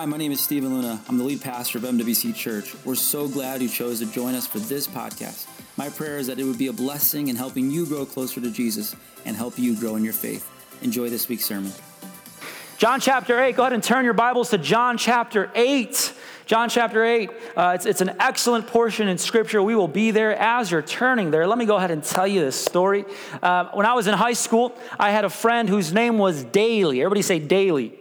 Hi, my name is Stephen Luna. I'm the lead pastor of MWC Church. We're so glad you chose to join us for this podcast. My prayer is that it would be a blessing in helping you grow closer to Jesus and help you grow in your faith. Enjoy this week's sermon. John chapter 8, go ahead and turn your Bibles to John chapter 8. John chapter 8, uh, it's, it's an excellent portion in Scripture. We will be there as you're turning there. Let me go ahead and tell you this story. Uh, when I was in high school, I had a friend whose name was Daley. Everybody say Daley.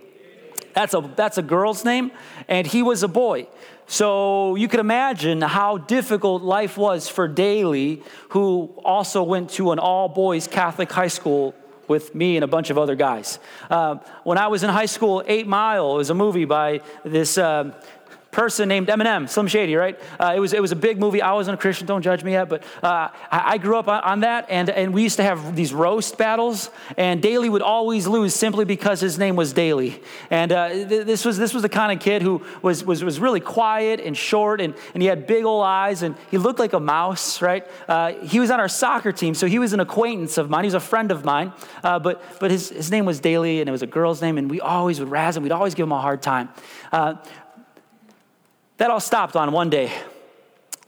That's a, that's a girl's name, and he was a boy. So you can imagine how difficult life was for Daley, who also went to an all boys Catholic high school with me and a bunch of other guys. Uh, when I was in high school, Eight Mile was a movie by this uh, person named Eminem, Slim Shady, right? Uh, it, was, it was a big movie. I wasn't a Christian, don't judge me yet, but uh, I, I, grew up on, on, that, and, and we used to have these roast battles, and Daley would always lose simply because his name was Daley. And uh, th- this, was, this was the kind of kid who was, was, was really quiet and short, and, and he had big old eyes, and he looked like a mouse, right? Uh, he was on our soccer team, so he was an acquaintance of mine. He was a friend of mine, uh, but, but his, his name was Daley, and it was a girl's name, and we always would razz him. We'd always give him a hard time. That all stopped on one day.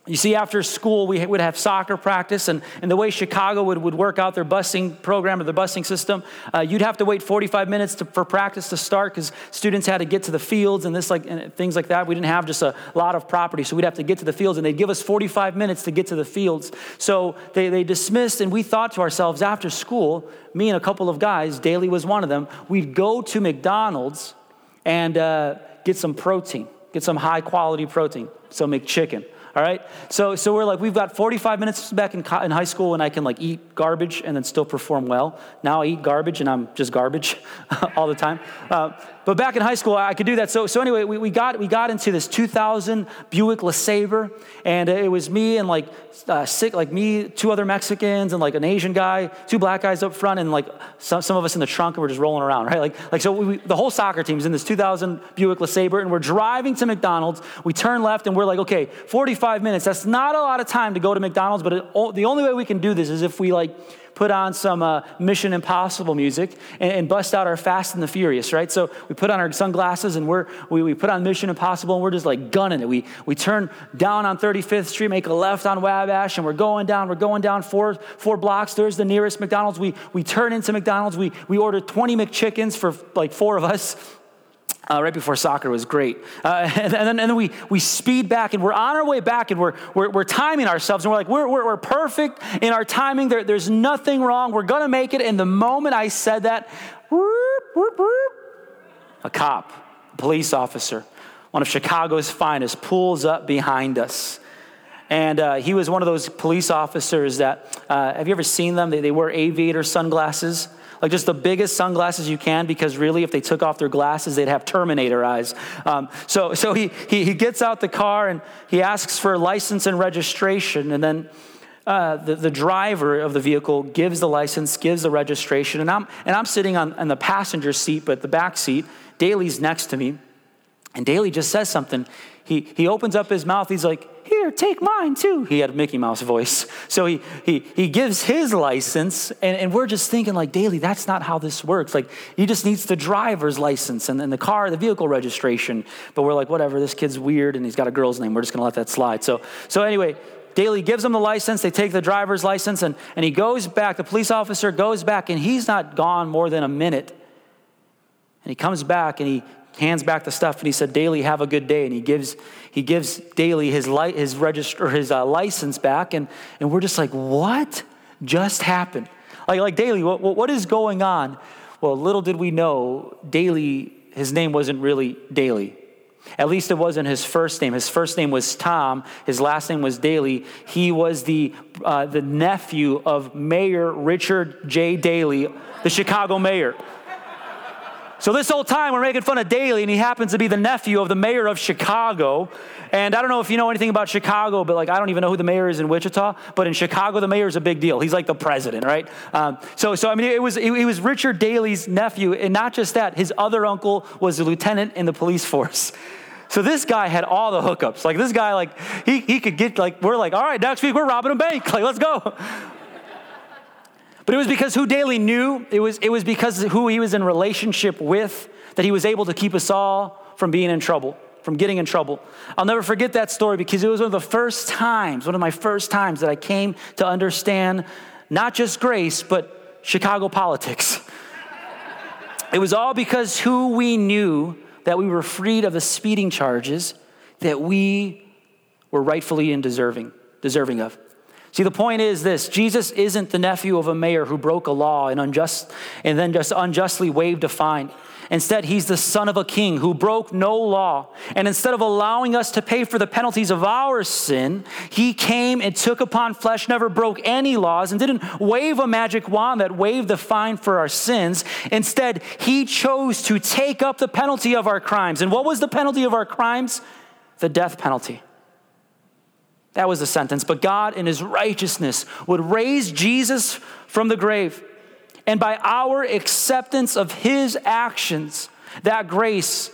You see, after school, we would have soccer practice, and, and the way Chicago would, would work out their busing program or their busing system, uh, you'd have to wait 45 minutes to, for practice to start because students had to get to the fields and this like and things like that. We didn't have just a lot of property, so we'd have to get to the fields, and they'd give us 45 minutes to get to the fields. So they, they dismissed, and we thought to ourselves after school, me and a couple of guys, Daley was one of them, we'd go to McDonald's and uh, get some protein get some high quality protein. So McChicken. All right. So, so we're like, we've got 45 minutes back in, in high school when I can like eat garbage and then still perform well. Now I eat garbage and I'm just garbage all the time. Uh, but back in high school, I could do that. So, so anyway, we, we, got, we got into this 2000 Buick LeSabre, and it was me and like uh, sick, like me, two other Mexicans, and like an Asian guy, two black guys up front, and like some, some of us in the trunk, and we're just rolling around, right? Like, like so we, the whole soccer team team's in this 2000 Buick LeSabre, and we're driving to McDonald's. We turn left, and we're like, okay, 45 minutes. That's not a lot of time to go to McDonald's, but it, the only way we can do this is if we like put on some uh, Mission Impossible music and, and, bust out our Fast and the Furious, right? So we put on our sunglasses and we're, we, we put on Mission Impossible and we're just like gunning it. We, we turn down on 35th Street, make a left on Wabash, and we're going down. We're going down four, four blocks. There's the nearest McDonald's. We, we turn into McDonald's. We, we order 20 McChickens for like four of us uh, right before soccer was great. Uh, and, then, and, then, we, we speed back and we're on our way back and we're, we're, we're timing ourselves and we're like, we're, we're, we're perfect in our timing. There, there's nothing wrong. We're going to make it. And the moment I said that, a cop, a police officer, one of Chicago's finest, pulls up behind us. And uh, he was one of those police officers that, uh, have you ever seen them? They, they wear aviator sunglasses like just the biggest sunglasses you can, because really, if they took off their glasses, they'd have Terminator eyes. Um, so so he, he, he gets out the car and he asks for license and registration, and then uh, the, the driver of the vehicle gives the license, gives the registration, and I'm, and I'm sitting on, on the passenger seat, but the back seat. Daley's next to me, and Daley just says something. He, he opens up his mouth, he's like, here, take mine too. He had a Mickey Mouse voice. So he, he, he gives his license, and, and we're just thinking, like, daily, that's not how this works. Like, he just needs the driver's license and, and the car, the vehicle registration. But we're like, whatever, this kid's weird, and he's got a girl's name. We're just going to let that slide. So, so anyway, Daley gives him the license. They take the driver's license, and, and he goes back. The police officer goes back, and he's not gone more than a minute. And he comes back and he hands back the stuff and he said, "Daley, have a good day. And he gives, he gives Daley his, light his, register, his uh, license back. And, and we're just like, what just happened? Like, like Daley, what, what is going on? Well, little did we know, Daley, his name wasn't really Daley. At least it wasn't his first name. His first name was Tom. His last name was Daley. He was the, uh, the nephew of Mayor Richard J. Daley, the Chicago mayor. So this whole time we're making fun of Daley, and he happens to be the nephew of the mayor of Chicago. And I don't know if you know anything about Chicago, but like I don't even know who the mayor is in Wichita. But in Chicago, the mayor is a big deal. He's like the president, right? Um, so, so I mean, it was it, was Richard Daley's nephew, and not just that, his other uncle was a lieutenant in the police force. So this guy had all the hookups. Like this guy, like he, he could get like we're like, all right, next week we're robbing a bank. Like let's go. But it was because who Daley knew, it was, it was because who he was in relationship with that he was able to keep us all from being in trouble, from getting in trouble. I'll never forget that story because it was one of the first times, one of my first times that I came to understand not just grace, but Chicago politics. it was all because who we knew that we were freed of the speeding charges that we were rightfully and deserving, deserving of. See, the point is this Jesus isn't the nephew of a mayor who broke a law and, unjust, and then just unjustly waived a fine. Instead, he's the son of a king who broke no law. And instead of allowing us to pay for the penalties of our sin, he came and took upon flesh, never broke any laws, and didn't wave a magic wand that waived the fine for our sins. Instead, he chose to take up the penalty of our crimes. And what was the penalty of our crimes? The death penalty. That was the sentence. But God, in his righteousness, would raise Jesus from the grave. And by our acceptance of his actions, that grace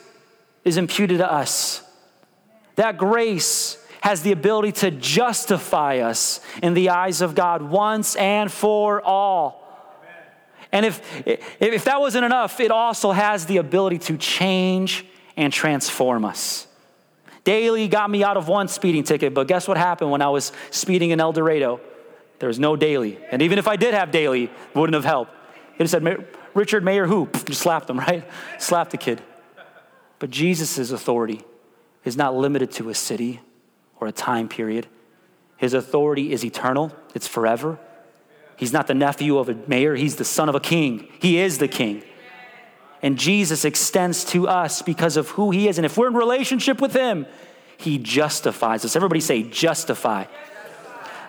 is imputed to us. That grace has the ability to justify us in the eyes of God once and for all. And if, if that wasn't enough, it also has the ability to change and transform us. Daley got me out of one speeding ticket, but guess what happened when I was speeding in El Dorado? There was no daily. And even if I did have daily, it wouldn't have helped. It said, Richard Mayer who? Just slapped him, right? Slapped the kid. But Jesus' authority is not limited to a city or a time period. His authority is eternal, it's forever. He's not the nephew of a mayor, he's the son of a king. He is the king. And Jesus extends to us because of who he is. And if we're in relationship with him, he justifies us. Everybody say, justify.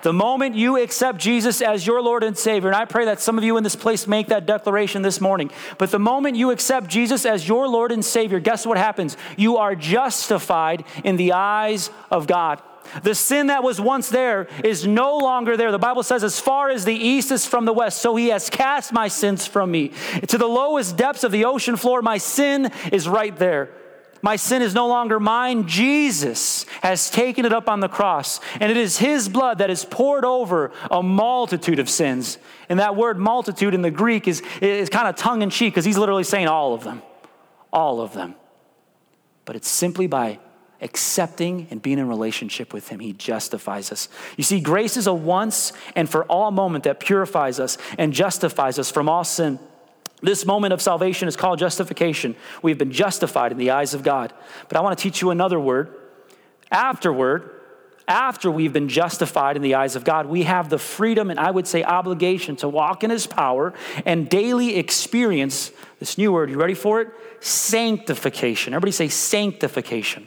The moment you accept Jesus as your Lord and Savior, and I pray that some of you in this place make that declaration this morning, but the moment you accept Jesus as your Lord and Savior, guess what happens? You are justified in the eyes of God. The sin that was once there is no longer there. The Bible says, as far as the east is from the west, so he has cast my sins from me. To the lowest depths of the ocean floor, my sin is right there. My sin is no longer mine. Jesus has taken it up on the cross, and it is his blood that is poured over a multitude of sins. And that word multitude in the Greek is, is kind of tongue in cheek because he's literally saying all of them. All of them. But it's simply by accepting and being in relationship with him he justifies us you see grace is a once and for all moment that purifies us and justifies us from all sin this moment of salvation is called justification we've been justified in the eyes of god but i want to teach you another word afterward after we've been justified in the eyes of God, we have the freedom and I would say obligation to walk in His power and daily experience this new word. You ready for it? Sanctification. Everybody say sanctification.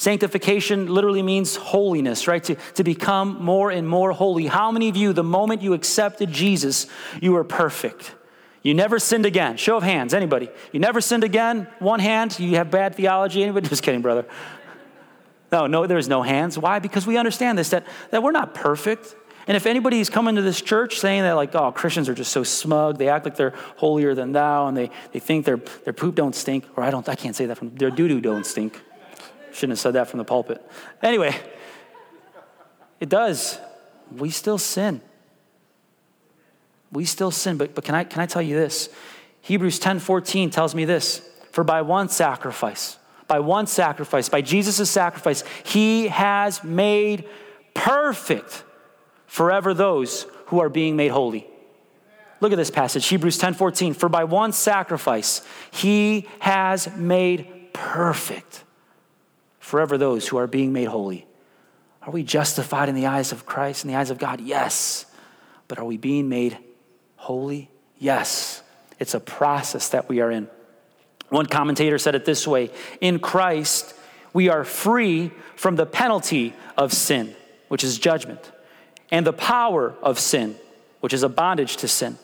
Sanctification literally means holiness, right? To, to become more and more holy. How many of you, the moment you accepted Jesus, you were perfect? You never sinned again. Show of hands, anybody. You never sinned again? One hand. You have bad theology? Anybody? Just kidding, brother. No, no, there's no hands. Why? Because we understand this, that, that we're not perfect. And if anybody's coming to this church saying that, like, oh, Christians are just so smug, they act like they're holier than thou, and they, they think their, their poop don't stink, or I don't, I can't say that from, their doo doo don't stink. Shouldn't have said that from the pulpit. Anyway, it does. We still sin. We still sin, but, but can, I, can I tell you this? Hebrews 10 14 tells me this For by one sacrifice, by one sacrifice, by Jesus' sacrifice, he has made perfect forever those who are being made holy. Look at this passage, Hebrews 10 14. For by one sacrifice, he has made perfect forever those who are being made holy. Are we justified in the eyes of Christ, in the eyes of God? Yes. But are we being made holy? Yes. It's a process that we are in. One commentator said it this way In Christ, we are free from the penalty of sin, which is judgment, and the power of sin, which is a bondage to sin.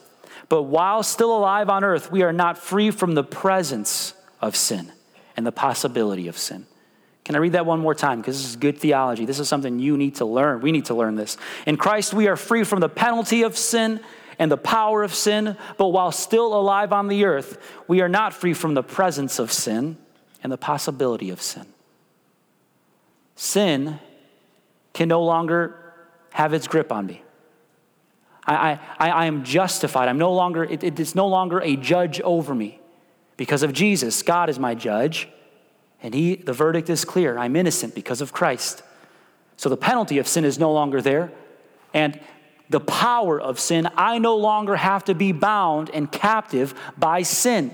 But while still alive on earth, we are not free from the presence of sin and the possibility of sin. Can I read that one more time? Because this is good theology. This is something you need to learn. We need to learn this. In Christ, we are free from the penalty of sin and the power of sin, but while still alive on the earth, we are not free from the presence of sin and the possibility of sin. Sin can no longer have its grip on me. I, I, I am justified. I'm no longer, it, it's no longer a judge over me. Because of Jesus, God is my judge And he, the verdict is clear I'm innocent because of Christ. So the penalty of sin is no longer there. And the power of sin, I no longer have to be bound and captive by sin.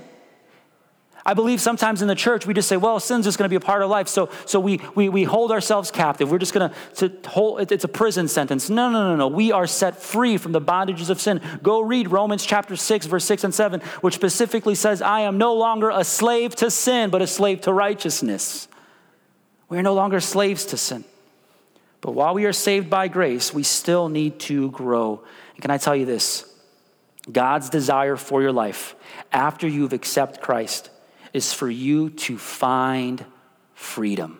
I believe sometimes in the church we just say, well, sin's just going to be a part of life. So, so we, we, we hold ourselves captive. We're just going to hold, it's a prison sentence. No, no, no, no. We are set free from the bondages of sin. Go read Romans chapter 6, verse 6 and 7, which specifically says, I am no longer a slave to sin, but a slave to righteousness. We are no longer slaves to sin. But while we are saved by grace, we still need to grow. And can I tell you this? God's desire for your life after you've accepted Christ is for you to find freedom.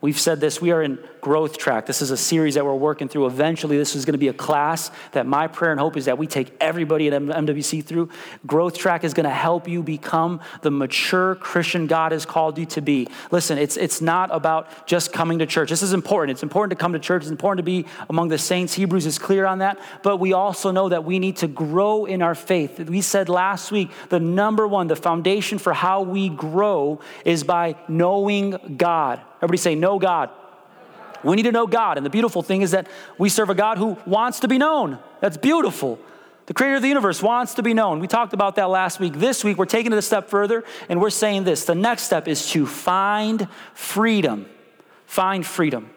We've said this, we are in growth track. This is a series that we're working through. Eventually, this is going to be a class that my prayer and hope is that we take everybody at MWC through. Growth track is going to help you become the mature Christian God has called you to be. Listen, it's, it's not about just coming to church. This is important. It's important to come to church, it's important to be among the saints. Hebrews is clear on that. But we also know that we need to grow in our faith. We said last week the number one, the foundation for how we grow is by knowing God. Everybody say, Know God. We need to know God. And the beautiful thing is that we serve a God who wants to be known. That's beautiful. The creator of the universe wants to be known. We talked about that last week. This week, we're taking it a step further and we're saying this the next step is to find freedom. Find freedom.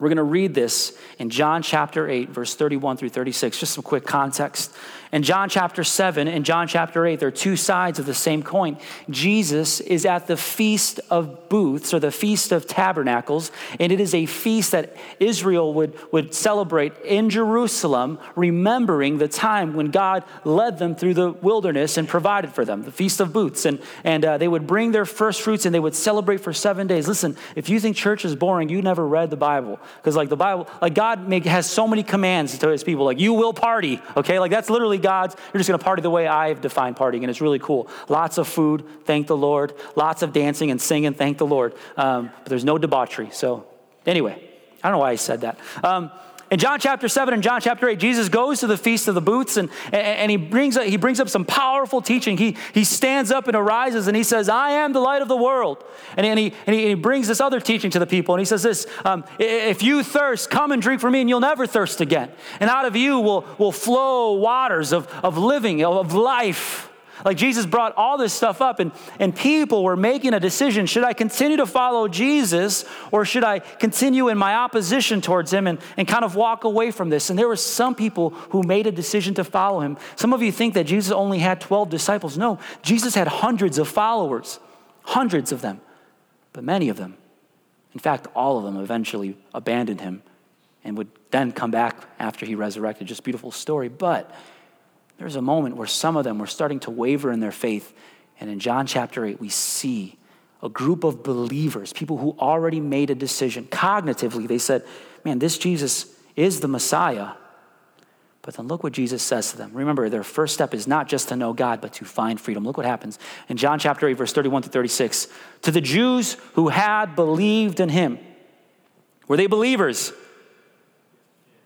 We're going to read this in John chapter 8, verse 31 through 36. Just some quick context. In John chapter 7 and John chapter 8, they're two sides of the same coin. Jesus is at the Feast of Booths or the Feast of Tabernacles, and it is a feast that Israel would, would celebrate in Jerusalem, remembering the time when God led them through the wilderness and provided for them, the Feast of Booths. And, and uh, they would bring their first fruits and they would celebrate for seven days. Listen, if you think church is boring, you never read the Bible. Because, like, the Bible, like, God make, has so many commands to his people, like, you will party, okay? Like, that's literally God's. You're just to party the way I've defined partying, and it's really cool. Lots of food, thank the Lord. Lots of dancing and singing, thank the Lord. Um, but there's no debauchery. So, anyway, I don't know why I said that. Um, in John chapter 7 and John chapter 8, Jesus goes to the Feast of the Booths and, and he, brings up, he brings up some powerful teaching. He, he stands up and arises and he says, I am the light of the world. And, and, he, and he, brings this other teaching to the people. And he says this um, If you thirst, come and drink from me and you'll never thirst again. And out of you will, will flow waters of, of living, of life. Like Jesus brought all this stuff up, and, and people were making a decision should I continue to follow Jesus or should I continue in my opposition towards him and, and kind of walk away from this? And there were some people who made a decision to follow him. Some of you think that Jesus only had 12 disciples. No, Jesus had hundreds of followers, hundreds of them, but many of them, in fact, all of them eventually abandoned him and would then come back after he resurrected. Just beautiful story. But there's a moment where some of them were starting to waver in their faith. And in John chapter 8, we see a group of believers, people who already made a decision. Cognitively, they said, Man, this Jesus is the Messiah. But then look what Jesus says to them. Remember, their first step is not just to know God, but to find freedom. Look what happens in John chapter 8, verse 31 to 36. To the Jews who had believed in him, were they believers?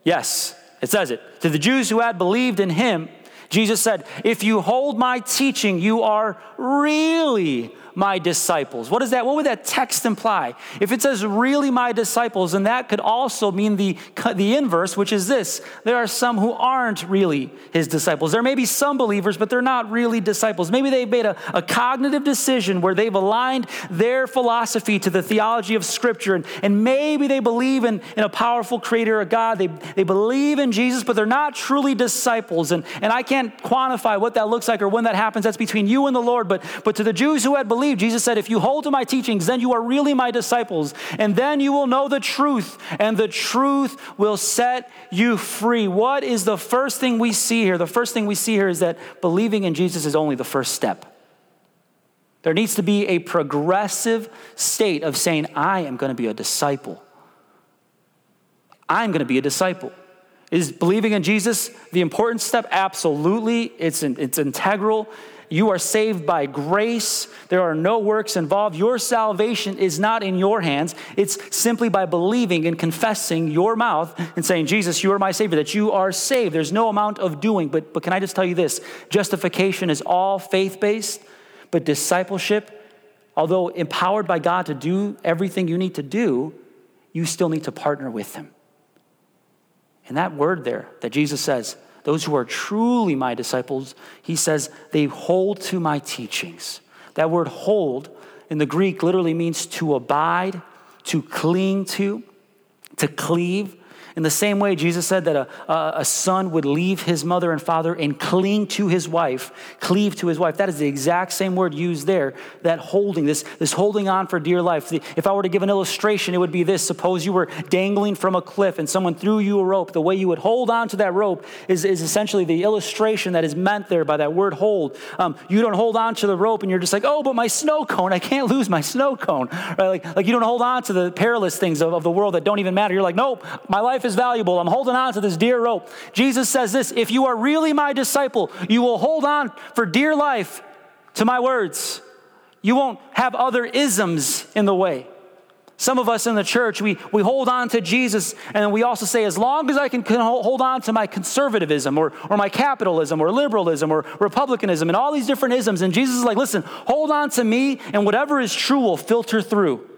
Yes, it says it. To the Jews who had believed in him, Jesus said, If you hold my teaching, you are really my disciples. What is that? What would that text imply? If it says really my disciples, then that could also mean the, the inverse, which is this there are some who aren't really his disciples. There may be some believers, but they're not really disciples. Maybe they've made a, a cognitive decision where they've aligned their philosophy to the theology of Scripture, and, and maybe they believe in, in a powerful creator, a God. They, they believe in Jesus, but they're not truly disciples. And, and I can't quantify what that looks like or when that happens. That's between you and the Lord. But, but to the Jews who had believed, believe. Jesus said, If you hold to my teachings, then you are really my disciples, and then you will know the truth, and the truth will set you free. What is the first thing we see here? The first thing we see here is that believing in Jesus is only the first step. There needs to be a progressive state of saying, I am going to be a disciple. I'm going to be a disciple. Is believing in Jesus the important step? Absolutely. It's, it's integral. You are saved by grace. There are no works involved. Your salvation is not in your hands. It's simply by believing and confessing your mouth and saying, Jesus, you are my Savior, that you are saved. There's no amount of doing. But, but can I just tell you this? Justification is all faith based, but discipleship although empowered by God to do everything you need to do, you still need to partner with Him. And that word there that Jesus says, those who are truly my disciples, he says, they hold to my teachings. That word hold in the Greek literally means to abide, to cling to, to cleave. In the same way, Jesus said that a, a, son would leave his mother and father and cling to his wife, cleave to his wife. That is the exact same word used there, that holding, this, this holding on for dear life. If I were to give an illustration, it would be this. Suppose you were dangling from a cliff and someone threw you a rope. The way you would hold on to that rope is, is essentially the illustration that is meant there by that word hold. Um, you don't hold on to the rope and you're just like, oh, but my snow cone, I can't lose my snow cone. Right? Like, like you don't hold on to the perilous things of, of the world that don't even matter. You're like, nope, my life is valuable. I'm holding on to this dear rope. Jesus says this if you are really my disciple, you will hold on for dear life to my words. You won't have other isms in the way. Some of us in the church, we, we hold on to Jesus, and we also say, as long as I can hold on to my conservatism or, or my capitalism or liberalism or republicanism and all these different isms, and Jesus is like, listen, hold on to me, and whatever is true will filter through.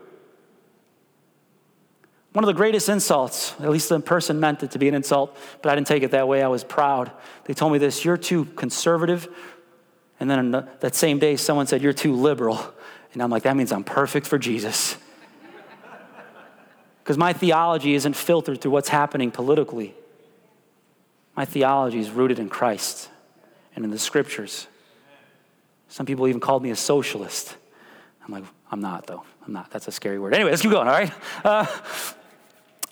One of the greatest insults, at least the person meant it to be an insult, but I didn't take it that way. I was proud. They told me this you're too conservative. And then that same day, someone said, You're too liberal. And I'm like, That means I'm perfect for Jesus. Because my theology isn't filtered through what's happening politically. My theology is rooted in Christ and in the scriptures. Some people even called me a socialist. I'm like, I'm not, though. I'm not. That's a scary word. Anyway, let's keep going, all right? Uh,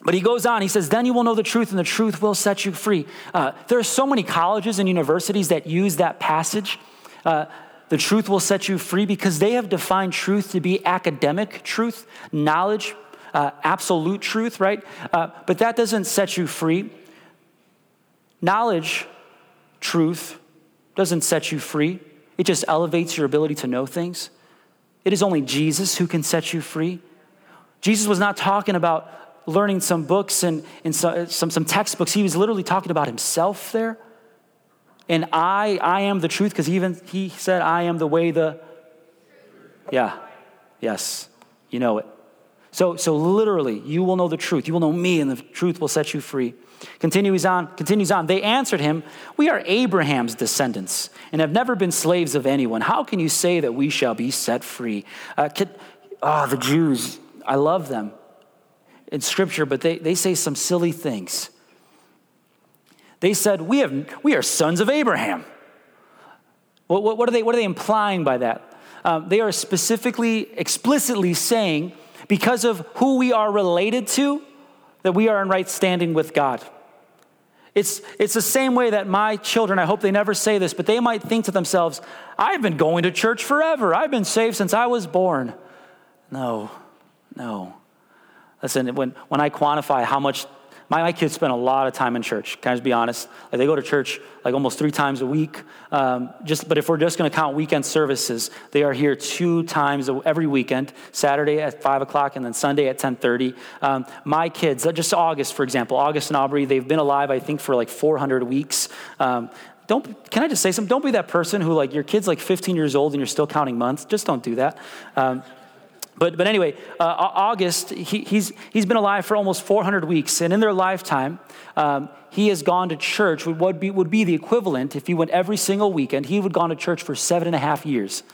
but he goes on, he says, Then you will know the truth, and the truth will set you free. Uh, there are so many colleges and universities that use that passage. Uh, the truth will set you free because they have defined truth to be academic truth, knowledge, uh, absolute truth, right? Uh, but that doesn't set you free. Knowledge, truth, doesn't set you free. It just elevates your ability to know things. It is only Jesus who can set you free. Jesus was not talking about learning some books and, and some, some, textbooks. He was literally talking about himself there. And I, I am the truth, because even he said, I am the way, the. Yeah. Yes. You know it. So, so literally, you will know the truth. You will know me, and the truth will set you free. Continues on, continues on. They answered him, We are Abraham's descendants and have never been slaves of anyone. How can you say that we shall be set free? Uh, oh, the Jews, I love them in scripture, but they, they say some silly things. They said, We, have, we are sons of Abraham. What, what, what are, they, what are they implying by that? Um, they are specifically, explicitly saying, because of who we are related to, that we are in right standing with God. It's, it's the same way that my children, I hope they never say this, but they might think to themselves, I've been going to church forever. I've been saved since I was born. No, no. Listen, when, when I quantify how much my, my kids spend a lot of time in church. Can I just be honest? Like they go to church like almost three times a week. Um, just, but if we're just going to count weekend services, they are here two times every weekend. Saturday at five o'clock and then Sunday at ten thirty. Um, my kids, just August for example, August and Aubrey, they've been alive I think for like 400 weeks. Um, don't can i just say something don't be that person who like your kid's like 15 years old and you're still counting months just don't do that um, but, but anyway, uh, August, he, he's, he's been alive for almost 400 weeks. And in their lifetime, um, he has gone to church, would be, would be the equivalent, if he went every single weekend, he would have gone to church for seven and a half years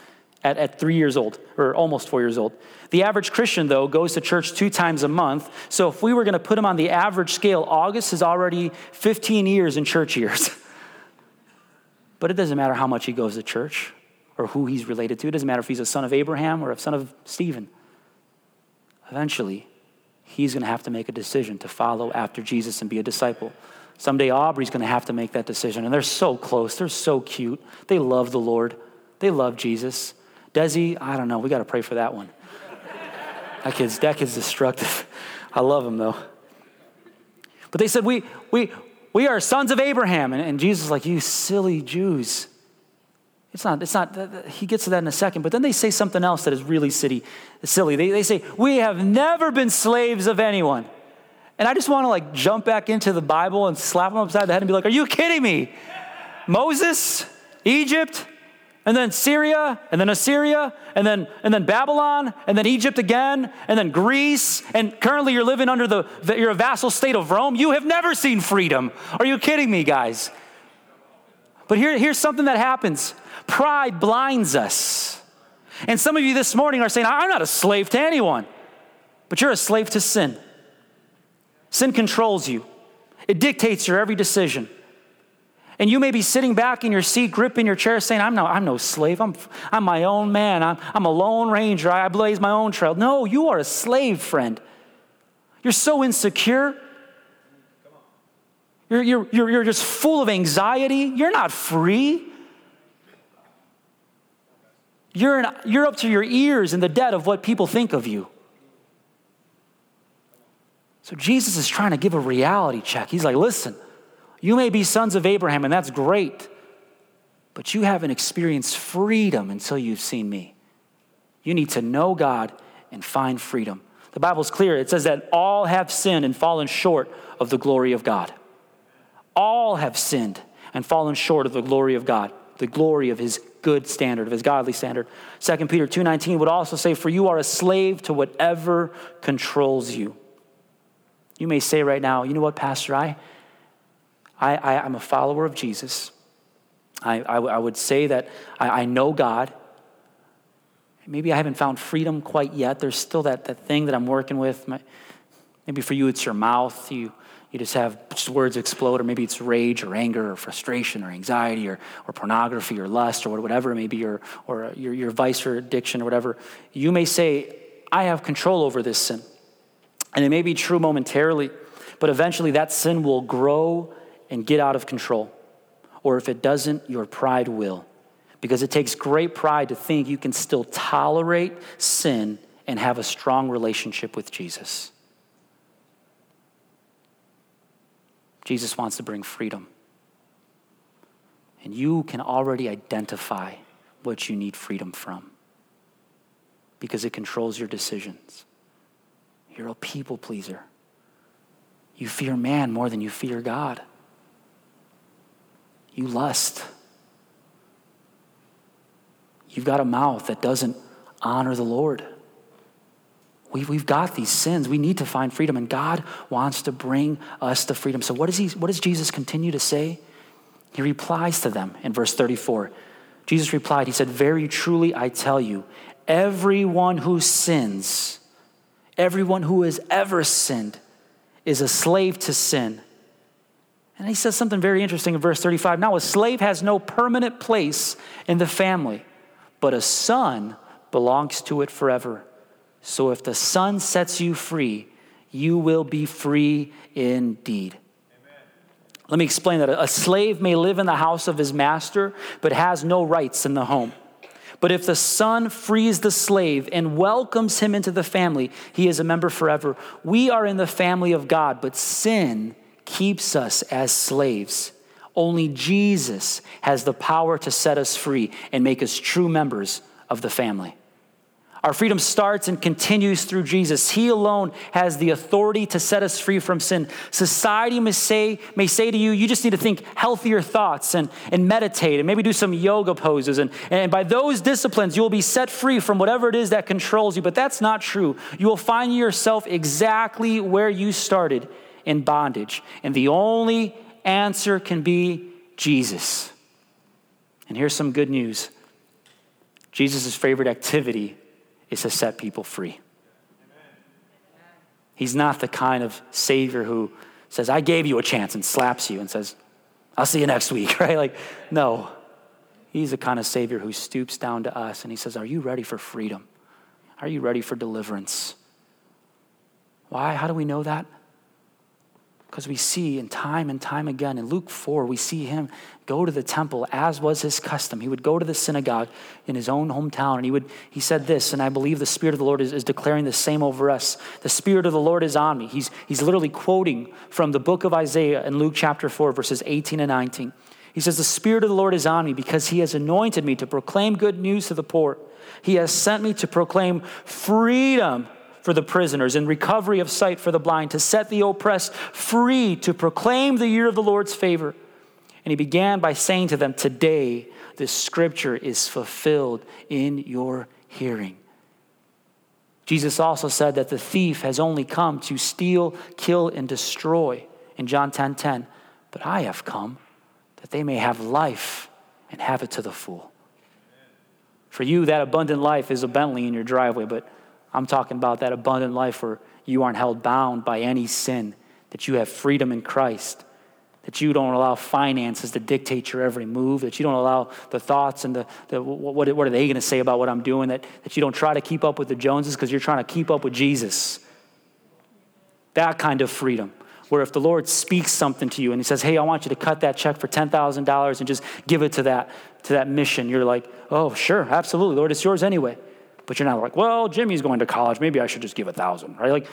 at, at three years old, or almost four years old. The average Christian, though, goes to church two times a month. So if we were going to put him on the average scale, August is already 15 years in church years. but it doesn't matter how much he goes to church or who he's related to. It doesn't matter if he's a son of Abraham or a son of Stephen. Eventually, he's going to have to make a decision to follow after Jesus and be a disciple. Someday, Aubrey's going to have to make that decision. And they're so close. They're so cute. They love the Lord, they love Jesus. Desi, I don't know. We got to pray for that one. that, kid's, that kid's destructive. I love him, though. But they said, We, we, we are sons of Abraham. And, and Jesus is like, You silly Jews. It's not, it's not, he gets to that in a second, but then they say something else that is really silly. silly. They, they say, We have never been slaves of anyone. And I just want to like jump back into the Bible and slap them upside the head and be like, Are you kidding me? Moses, Egypt, and then Syria, and then Assyria, and then, and then Babylon, and then Egypt again, and then Greece, and currently you're living under the, you're a vassal state of Rome. You have never seen freedom. Are you kidding me, guys? But here, here's something that happens pride blinds us. And some of you this morning are saying, I'm not a slave to anyone, but you're a slave to sin. Sin controls you, it dictates your every decision. And you may be sitting back in your seat, gripping your chair, saying, I'm no, I'm no slave. I'm, I'm my own man. I'm, I'm a lone ranger. I blaze my own trail. No, you are a slave, friend. You're so insecure. You're, you're, you're, you're just full of anxiety. You're not free. You're, you're up to your ears in the debt of what people think of you. So Jesus is trying to give a reality check. He's like, listen, you may be sons of Abraham, and that's great, but you haven't experienced freedom until you've seen me. You need to know God and find freedom. The Bible's clear. It says that all have sinned and fallen short of the glory of God. All have sinned and fallen short of the glory of God, the glory of his good standard, of his godly standard. 2 Peter 2:19 would also say, "For you are a slave to whatever controls you." You may say right now, you know what, Pastor, I I, I, am a follower of Jesus. I, I, I would say that I, I, know God. Maybe I haven't found freedom quite yet. There's still that, that thing that I'm working with. maybe for you, it's your mouth. You, you just have just words explode, or maybe it's rage or anger or frustration or anxiety or, or pornography or lust or whatever it may be, or, or your, your vice or addiction or whatever. You may say, I have control over this sin. And it may be true momentarily, but eventually that sin will grow and get out of control. Or if it doesn't, your pride will. Because it takes great pride to think you can still tolerate sin and have a strong relationship with Jesus. Jesus wants to bring freedom. And you can already identify what you need freedom from because it controls your decisions. You're a people pleaser. You fear man more than you fear God you lust. You've got a mouth that doesn't honor the Lord. We've, we've got these sins. We need to find freedom, and God wants to bring us to freedom. So, what, is he, what does Jesus continue to say? He replies to them in verse 34. Jesus replied, He said, Very truly I tell you, everyone who sins, everyone who has ever sinned, is a slave to sin. And he says something very interesting in verse 35. Now, a slave has no permanent place in the family, but a son belongs to it forever. So if the son sets you free, you will be free indeed. Amen. Let me explain that. A slave may live in the house of his master, but has no rights in the home. But if the son frees the slave and welcomes him into the family, he is a member forever. We are in the family of God, but sin keeps us as slaves. Only Jesus has the power to set us free and make us true members of the family. Our freedom starts and continues through Jesus. He alone has the authority to set us free from sin. Society may say, may say to you, you just need to think healthier thoughts and, and meditate and maybe do some yoga poses. And, and by those disciplines, you will be set free from whatever it is that controls you. But that's not true. You will find yourself exactly where you started in bondage. And the only answer can be Jesus. And here's some good news Jesus' favorite activity is to set people free. He's not the kind of Savior who says, I gave you a chance and slaps you and says, I'll see you next week, right? Like, no. He's the kind of Savior who stoops down to us and he says, Are you ready for freedom? Are you ready for deliverance? Why? How do we know that? Because we see in time and time again in Luke 4, we see him go to the temple as was his custom. He would go to the synagogue in his own hometown and he would he said this, and I believe the Spirit of the Lord is, is declaring the same over us. The Spirit of the Lord is on me. He's, he's literally quoting from the book of Isaiah in Luke chapter 4, verses 18 and 19. He says, The Spirit of the Lord is on me because he has anointed me to proclaim good news to the poor. He has sent me to proclaim freedom for the prisoners and recovery of sight for the blind, to set the oppressed free, to proclaim the year of the Lord's favor. And he began by saying to them, Today this scripture is fulfilled in your hearing. Jesus also said that the thief has only come to steal, kill, and destroy in John 10 10. But I have come that they may have life and have it to the full. For you, that abundant life is a Bentley in your driveway, but I'm talking about that abundant life where you aren't held bound by any sin, that you have freedom in Christ, that you don't allow finances to dictate your every move, that you don't allow the thoughts and the, the what, what are they going to say about what I'm doing, that, that you don't try to keep up with the Joneses because you're trying to keep up with Jesus. That kind of freedom. Where if the Lord speaks something to you and He says, Hey, I want you to cut that check for $10,000 and just give it to that, to that mission, you're like, Oh, sure, absolutely, Lord, it's yours anyway. But you're not like, Well, Jimmy's going to college. Maybe I should just give a thousand, right? Like,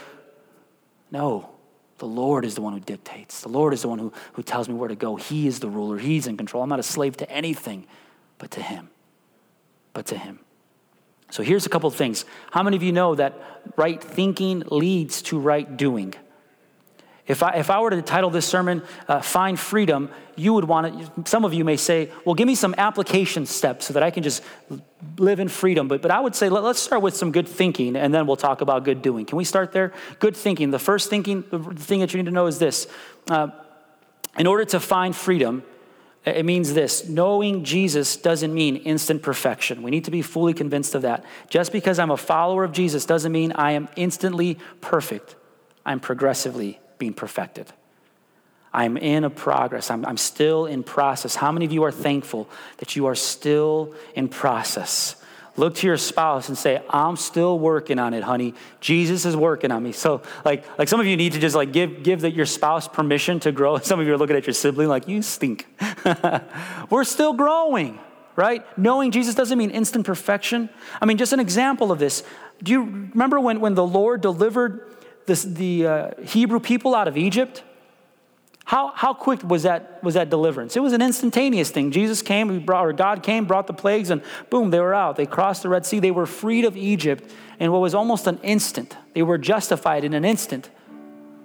no, the Lord is the one who dictates. The Lord is the one who, who tells me where to go. He is the ruler, He's in control. I'm not a slave to anything but to Him. But to Him. So here's a couple of things. How many of you know that right thinking leads to right doing? If I, if I were to title this sermon, uh, Find Freedom, you would want to, some of you may say, well, give me some application steps so that I can just live in freedom. But, but I would say, let, us start with some good thinking and then we'll talk about good doing. Can we start there? Good thinking. The first thinking, the thing that you need to know is this. Uh, in order to find freedom, it means this knowing Jesus doesn't mean instant perfection. We need to be fully convinced of that. Just because I'm a follower of Jesus doesn't mean I am instantly perfect. I'm progressively being perfected. I'm in a progress. I'm, I'm still in process. How many of you are thankful that you are still in process? Look to your spouse and say, I'm still working on it, honey. Jesus is working on me. So, like, like some of you need to just like give, give the, your spouse permission to grow. Some of you are looking at your sibling like, you stink. We're still growing, right? Knowing Jesus doesn't mean instant perfection. I mean, just an example of this. Do you remember when, when the Lord delivered this, the uh, Hebrew people out of Egypt, how, how quick was that, was that deliverance? It was an instantaneous thing. Jesus came, he brought, or God came, brought the plagues, and boom, they were out. They crossed the Red Sea. They were freed of Egypt in what was almost an instant. They were justified in an instant.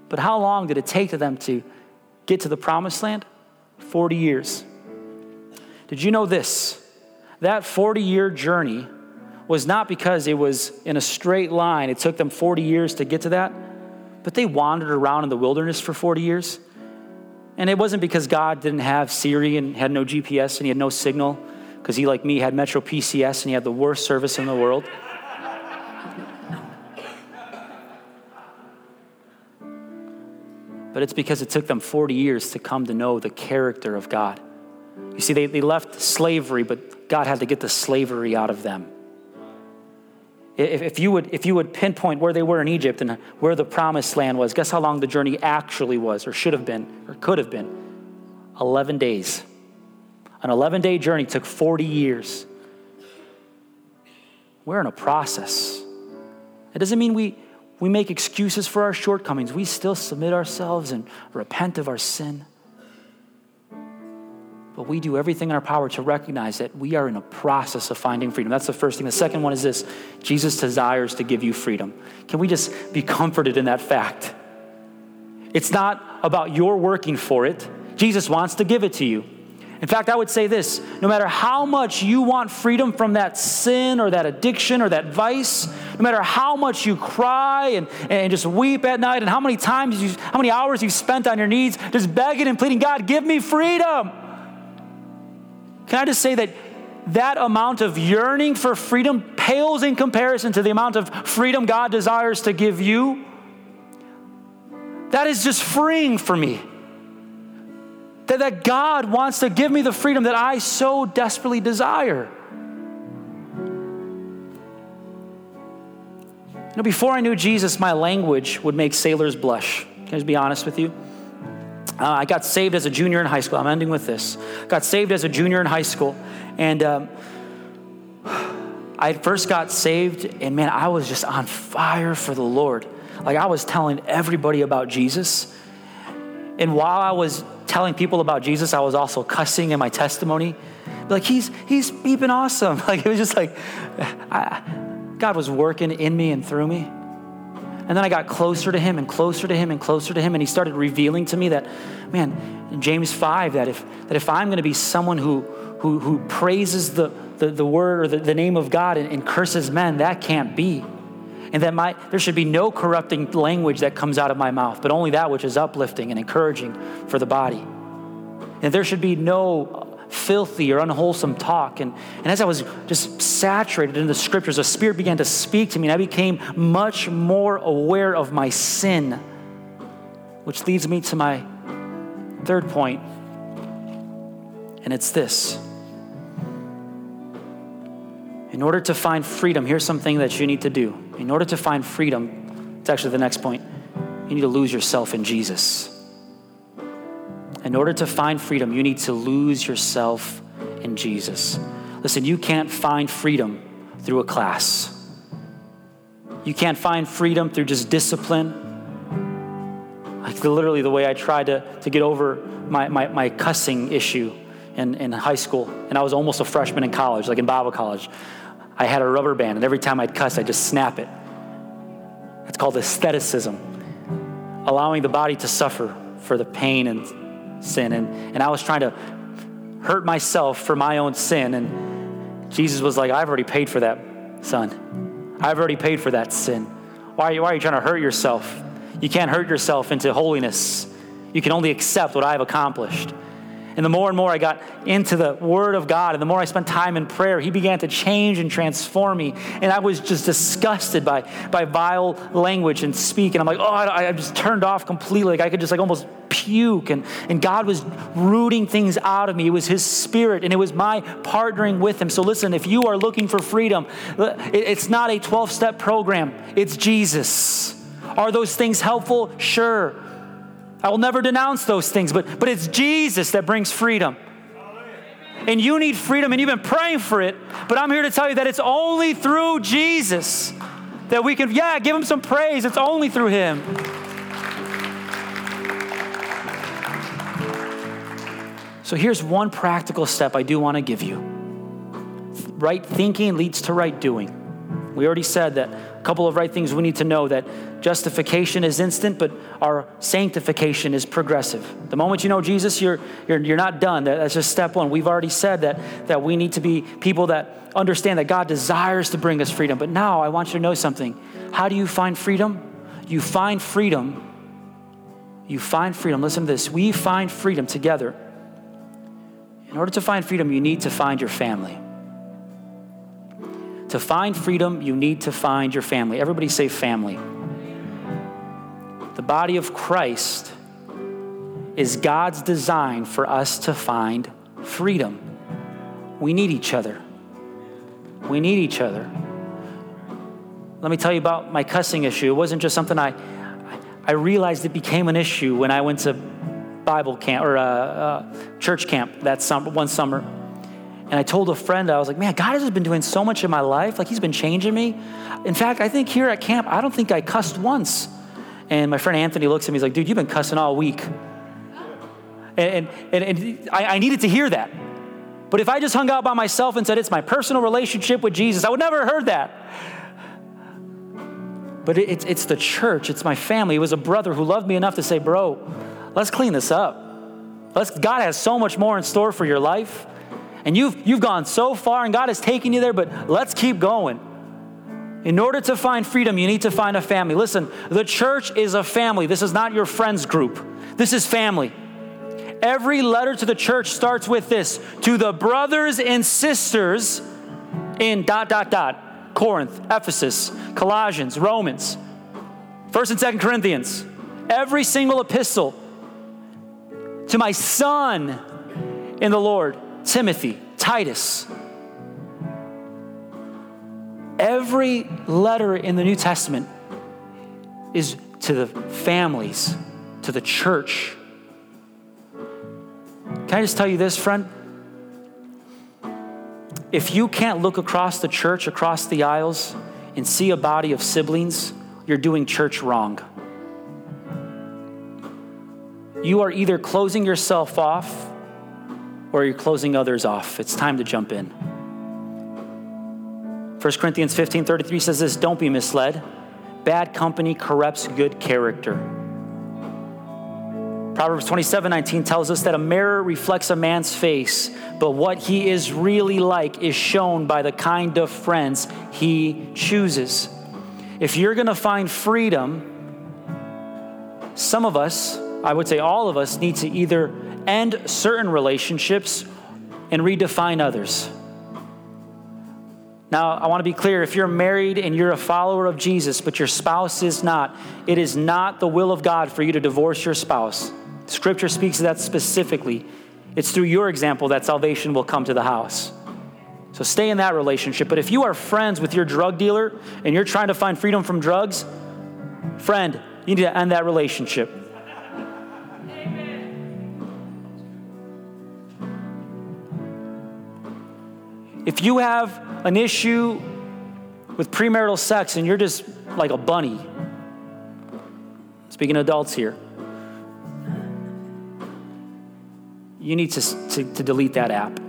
But how long did it take to them to get to the promised land? 40 years. Did you know this? That 40 year journey was not because it was in a straight line. It took them 40 years to get to that but they wandered around in the wilderness for 40 years. And it wasn't because God didn't have Siri and had no GPS and he had no signal, because he, like me, had Metro PCS and he had the worst service in the world. but it's because it took them 40 years to come to know the character of God. You see, they, they left slavery, but God had to get the slavery out of them. If, you would, if you would pinpoint where they were in Egypt and where the promised land was, guess how long the journey actually was, or should have been, or could have been? 11 days. An 11 day journey took 40 years. We're in a process. It doesn't mean we, we make excuses for our shortcomings. We still submit ourselves and repent of our sin. But we do everything in our power to recognize that we are in a process of finding freedom. That's the first thing. The second one is this Jesus desires to give you freedom. Can we just be comforted in that fact? It's not about your working for it, Jesus wants to give it to you. In fact, I would say this no matter how much you want freedom from that sin or that addiction or that vice, no matter how much you cry and, and just weep at night, and how many times you, how many hours you've spent on your knees just begging and pleading, God, give me freedom. Can I just say that that amount of yearning for freedom pales in comparison to the amount of freedom God desires to give you? That is just freeing for me. That, that God wants to give me the freedom that I so desperately desire. You know, before I knew Jesus, my language would make sailors blush. Can I just be honest with you? Uh, I got saved as a junior in high school. I'm ending with this. Got saved as a junior in high school. And um, I first got saved, and man, I was just on fire for the Lord. Like I was telling everybody about Jesus. And while I was telling people about Jesus, I was also cussing in my testimony. Like, he's, he's beeping awesome. Like, it was just like, I, God was working in me and through me. And then I got closer to him and closer to him and closer to him. And he started revealing to me that, man, in James 5, that if, that if I'm going to be someone who, who, who praises the, the, the word or the, the name of God and, and curses men, that can't be. And that my, there should be no corrupting language that comes out of my mouth, but only that which is uplifting and encouraging for the body. And there should be no filthy or unwholesome talk. And, and as I was just saturated in the scriptures, the Spirit began to speak to me, and I became much more aware of my sin, which leads me to my third point, and it's this. In order to find freedom, here's something that you need to do. In order to find freedom, it's actually the next point, you need to lose yourself in Jesus. In order to find freedom, you need to lose yourself in Jesus. Listen, you can't find freedom through a class. You can't find freedom through just discipline. Like literally the way I tried to, to get over my, my, my cussing issue in, in high school, and I was almost a freshman in college, like in Bible college. I had a rubber band, and every time I'd cuss, I'd just snap it. It's called asceticism, allowing the body to suffer for the pain and sin. And, and I was trying to hurt myself for my own sin. And Jesus was like, I've already paid for that, son. I've already paid for that sin. Why are you, why are you trying to hurt yourself? You can't hurt yourself into holiness. You can only accept what I've accomplished. And the more and more I got into the Word of God, and the more I spent time in prayer, He began to change and transform me. And I was just disgusted by, by vile language and speak. And I'm like, oh, I, I just turned off completely. Like I could just like almost puke. And, and God was rooting things out of me. It was His Spirit, and it was my partnering with Him. So listen, if you are looking for freedom, it's not a 12 step program, it's Jesus. Are those things helpful? Sure. I will never denounce those things, but, but it's Jesus that brings freedom. And you need freedom, and you've been praying for it, but I'm here to tell you that it's only through Jesus that we can, yeah, give him some praise. It's only through him. So here's one practical step I do want to give you right thinking leads to right doing. We already said that couple of right things we need to know that justification is instant, but our sanctification is progressive. The moment you know Jesus, you're, you're, you're not done. That's just step one. We've already said that, that we need to be people that understand that God desires to bring us freedom. But now I want you to know something. How do you find freedom? You find freedom. You find freedom. Listen to this. We find freedom together. In order to find freedom, you need to find your family. To find freedom, you need to find your family. Everybody say family. The body of Christ is God's design for us to find freedom. We need each other. We need each other. Let me tell you about my cussing issue. It wasn't just something I, I realized it became an issue when I went to Bible camp or uh, uh, church camp that summer, one summer. And I told a friend, I was like, man, God has been doing so much in my life. Like, He's been changing me. In fact, I think here at camp, I don't think I cussed once. And my friend Anthony looks at me, he's like, dude, you've been cussing all week. And, and, and I, I needed to hear that. But if I just hung out by myself and said, it's my personal relationship with Jesus, I would never have heard that. But it, it's, it's the church, it's my family. It was a brother who loved me enough to say, bro, let's clean this up. Let's, God has so much more in store for your life. And you've, you've gone so far and God has taken you there, but let's keep going. In order to find freedom, you need to find a family. Listen, the church is a family. This is not your friends group. This is family. Every letter to the church starts with this to the brothers and sisters in dot, dot, dot Corinth, Ephesus, Colossians, Romans, 1st and 2nd Corinthians. Every single epistle to my son in the Lord. Timothy, Titus. Every letter in the New Testament is to the families, to the church. Can I just tell you this, friend? If you can't look across the church, across the aisles, and see a body of siblings, you're doing church wrong. You are either closing yourself off or you're closing others off. It's time to jump in. 1 Corinthians 15 33 says this Don't be misled. Bad company corrupts good character. Proverbs 27 19 tells us that a mirror reflects a man's face, but what he is really like is shown by the kind of friends he chooses. If you're going to find freedom, some of us, I would say all of us, need to either end certain relationships and redefine others. Now, I want to be clear if you're married and you're a follower of Jesus, but your spouse is not, it is not the will of God for you to divorce your spouse. Scripture speaks of that specifically. It's through your example that salvation will come to the house. So stay in that relationship. But if you are friends with your drug dealer and you're trying to find freedom from drugs, friend, you need to end that relationship. If you have an issue with premarital sex and you're just like a bunny, speaking adults here, you need to, to, to, delete that app.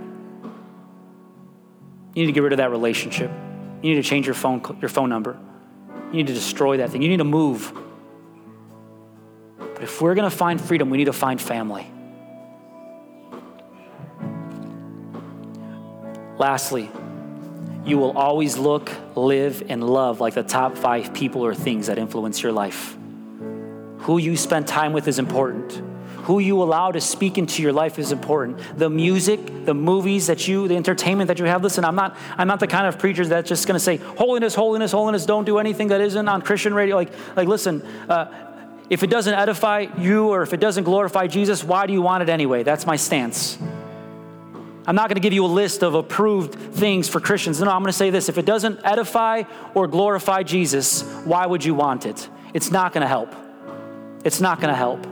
You need to get rid of that relationship. You need to change your phone, your phone number. You need to destroy that thing. You need to move. But if we're going to find freedom, we need to find family. Lastly, you will always look, live, and love like the top five people or things that influence your life. Who you spend time with is important. Who you allow to speak into your life is important. The music, the movies that you, the entertainment that you have. Listen, I'm not, I'm not the kind of preacher that's just going to say holiness, holiness, holiness. Don't do anything that isn't on Christian radio. Like, like, listen. Uh, if it doesn't edify you or if it doesn't glorify Jesus, why do you want it anyway? That's my stance. I'm not going to give you a list of approved things for Christians. No, I'm going to say this if it doesn't edify or glorify Jesus, why would you want it? It's not going to help. It's not going to help.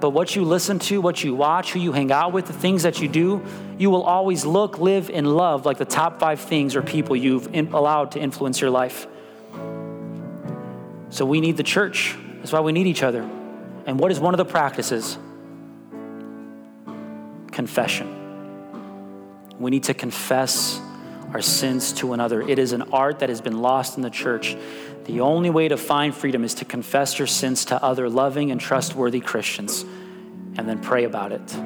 But what you listen to, what you watch, who you hang out with, the things that you do, you will always look, live, and love like the top five things or people you've allowed to influence your life. So we need the church. That's why we need each other. And what is one of the practices? Confession. We need to confess our sins to another. It is an art that has been lost in the church. The only way to find freedom is to confess your sins to other loving and trustworthy Christians and then pray about it.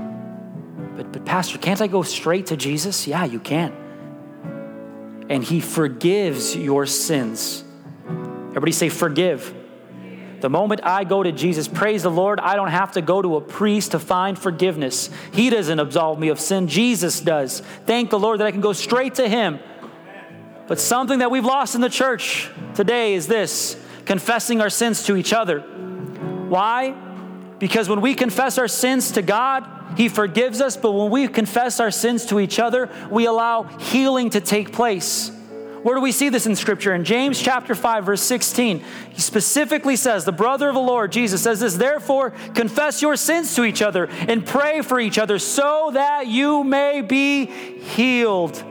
But, but Pastor, can't I go straight to Jesus? Yeah, you can. And He forgives your sins. Everybody say, forgive. The moment I go to Jesus, praise the Lord, I don't have to go to a priest to find forgiveness. He doesn't absolve me of sin, Jesus does. Thank the Lord that I can go straight to Him. But something that we've lost in the church today is this confessing our sins to each other. Why? Because when we confess our sins to God, He forgives us, but when we confess our sins to each other, we allow healing to take place. Where do we see this in Scripture? In James chapter 5, verse 16, he specifically says, The brother of the Lord, Jesus, says this, Therefore, confess your sins to each other and pray for each other so that you may be healed.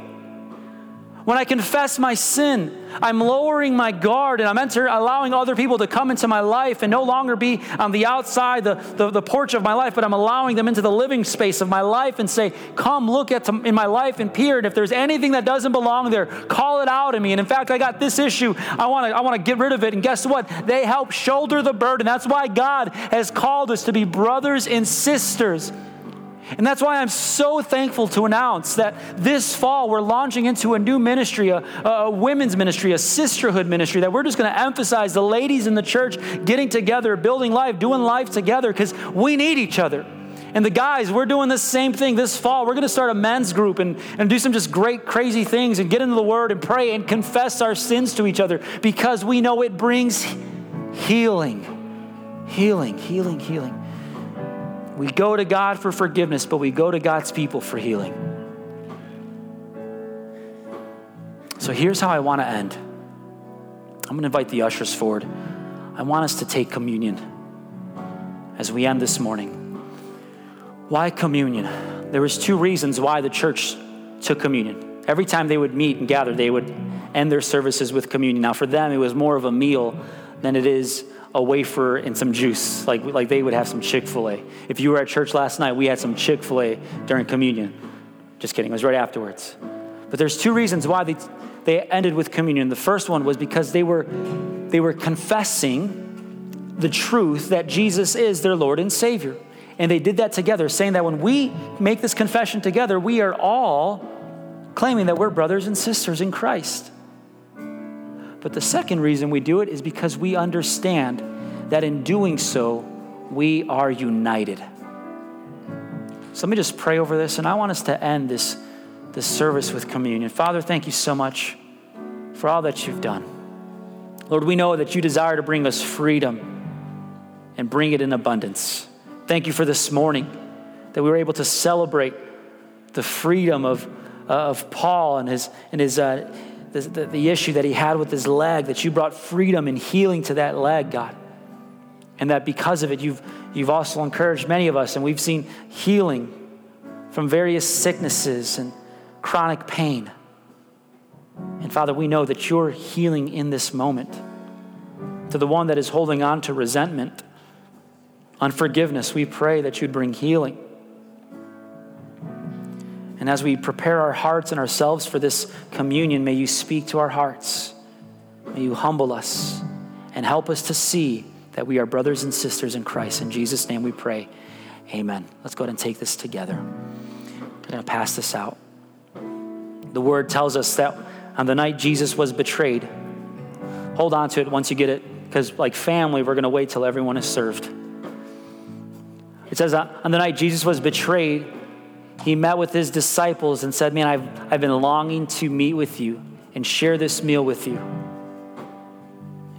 When I confess my sin, I'm lowering my guard and I'm enter, allowing other people to come into my life and no longer be on the outside, the, the, the, porch of my life, but I'm allowing them into the living space of my life and say, Come look at in my life and peer. And if there's anything that doesn't belong there, call it out of me. And in fact, I got this issue. I want to I want to get rid of it. And guess what? They help shoulder the burden. That's why God has called us to be brothers and sisters. And that's why I'm so thankful to announce that this fall we're launching into a new ministry, a, a women's ministry, a sisterhood ministry, that we're just going to emphasize the ladies in the church getting together, building life, doing life together because we need each other. And the guys, we're doing the same thing this fall. We're going to start a men's group and, and do some just great, crazy things and get into the Word and pray and confess our sins to each other because we know it brings healing. Healing, healing, healing. We go to God for forgiveness, but we go to God's people for healing. So here's how I want to end. I'm going to invite the ushers forward. I want us to take communion as we end this morning. Why communion? There was two reasons why the church took communion. Every time they would meet and gather, they would end their services with communion. Now, for them, it was more of a meal than it is a wafer and some juice, like, like they would have some Chick fil A. If you were at church last night, we had some Chick fil A during communion. Just kidding, it was right afterwards. But there's two reasons why they, they ended with communion. The first one was because they were, they were confessing the truth that Jesus is their Lord and Savior. And they did that together, saying that when we make this confession together, we are all claiming that we're brothers and sisters in Christ. But the second reason we do it is because we understand that in doing so, we are united. So let me just pray over this, and I want us to end this, this service with communion. Father, thank you so much for all that you've done. Lord, we know that you desire to bring us freedom and bring it in abundance. Thank you for this morning that we were able to celebrate the freedom of, uh, of Paul and his, and his, uh, the, the, the issue that he had with his leg, that you brought freedom and healing to that leg, God. And that because of it, you've, you've also encouraged many of us, and we've seen healing from various sicknesses and chronic pain. And Father, we know that you're healing in this moment. To the one that is holding on to resentment, unforgiveness, we pray that you'd bring healing. And as we prepare our hearts and ourselves for this communion, may you speak to our hearts. May you humble us and help us to see that we are brothers and sisters in Christ. In Jesus' name we pray. Amen. Let's go ahead and take this together. I'm going to pass this out. The word tells us that on the night Jesus was betrayed, hold on to it once you get it, because like family, we're going to wait till everyone is served. It says, on the night Jesus was betrayed, he met with his disciples and said, Man, I've, I've been longing to meet with you and share this meal with you.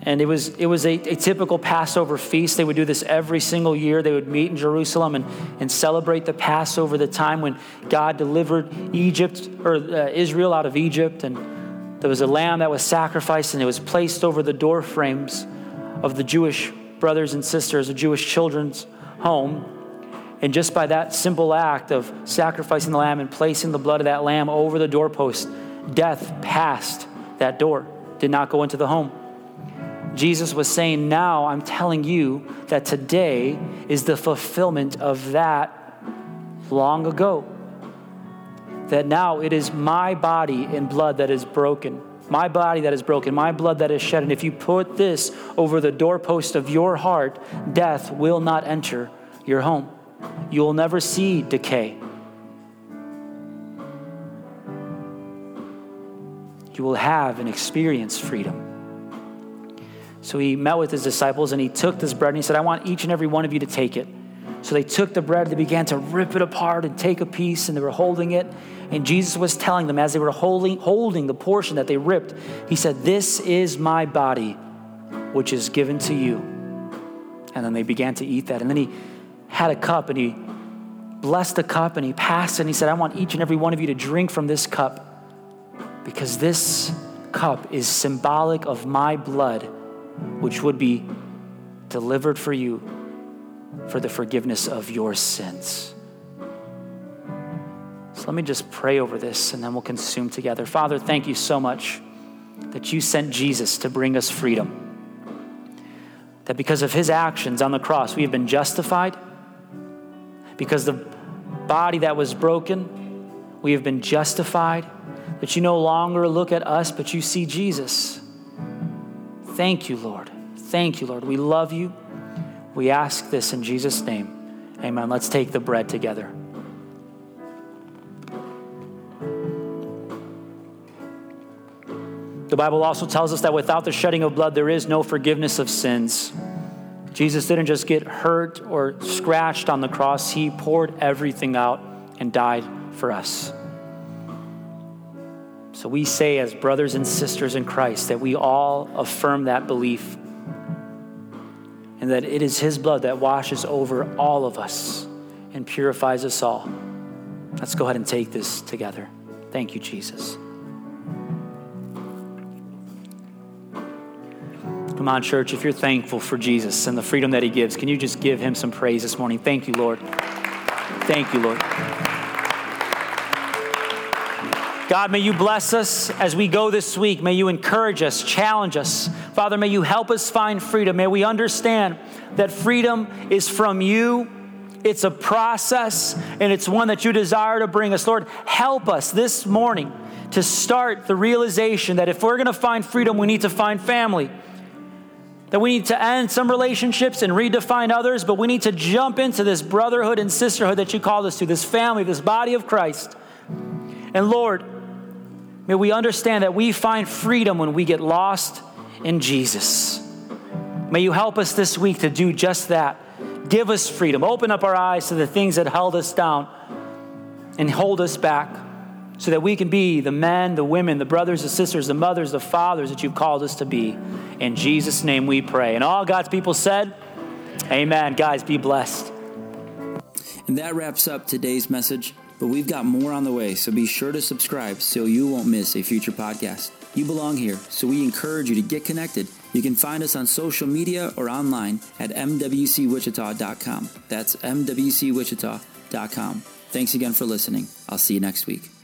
And it was, it was a, a, typical Passover feast. They would do this every single year. They would meet in Jerusalem and, and celebrate the Passover, the time when God delivered Egypt or uh, Israel out of Egypt. And there was a lamb that was sacrificed and it was placed over the door frames of the Jewish brothers and sisters, the Jewish children's home. And just by that simple act of sacrificing the lamb and placing the blood of that lamb over the doorpost, death passed that door, did not go into the home. Jesus was saying, Now I'm telling you that today is the fulfillment of that long ago. That now it is my body and blood that is broken, my body that is broken, my blood that is shed. And if you put this over the doorpost of your heart, death will not enter your home. You will never see decay. You will have and experience freedom. So he met with his disciples and he took this bread and he said, I want each and every one of you to take it. So they took the bread, they began to rip it apart and take a piece, and they were holding it. And Jesus was telling them as they were holding, holding the portion that they ripped, He said, This is my body, which is given to you. And then they began to eat that. And then He had a cup and He blessed the cup and He passed and He said, I want each and every one of you to drink from this cup because this cup is symbolic of my blood which would be delivered for you for the forgiveness of your sins. So let me just pray over this and then we'll consume together. Father, thank you so much that you sent Jesus to bring us freedom. That because of his actions on the cross, we have been justified. Because the body that was broken, we have been justified. That you no longer look at us, but you see Jesus. Thank you, Lord. Thank you, Lord. We love you. We ask this in Jesus' name. Amen. Let's take the bread together. The Bible also tells us that without the shedding of blood, there is no forgiveness of sins. Jesus didn't just get hurt or scratched on the cross, He poured everything out and died for us. So we say, as brothers and sisters in Christ, that we all affirm that belief and that it is His blood that washes over all of us and purifies us all. Let's go ahead and take this together. Thank you, Jesus. Come on, church, if you're thankful for Jesus and the freedom that He gives, can you just give Him some praise this morning? Thank you, Lord. Thank you, Lord. God, may you bless us as we go this week. May you encourage us, challenge us. Father, may you help us find freedom. May we understand that freedom is from you. It's a process and it's one that you desire to bring us. Lord, help us this morning to start the realization that if we're going to find freedom, we need to find family. That we need to end some relationships and redefine others, but we need to jump into this brotherhood and sisterhood that you called us to, this family, this body of Christ. And Lord, may we understand that we find freedom when we get lost in Jesus. May you help us this week to do just that. Give us freedom. Open up our eyes to the things that held us down and hold us back so that we can be the men, the women, the brothers, the sisters, the mothers, the fathers that you've called us to be. In Jesus' name we pray. And all God's people said, Amen. Guys, be blessed. And that wraps up today's message, but we've got more on the way, so be sure to subscribe so you won't miss a future podcast. You belong here, so we encourage you to get connected. You can find us on social media or online at mwcwichita.com. That's mwcwichita.com. Thanks again for listening. I'll see you next week.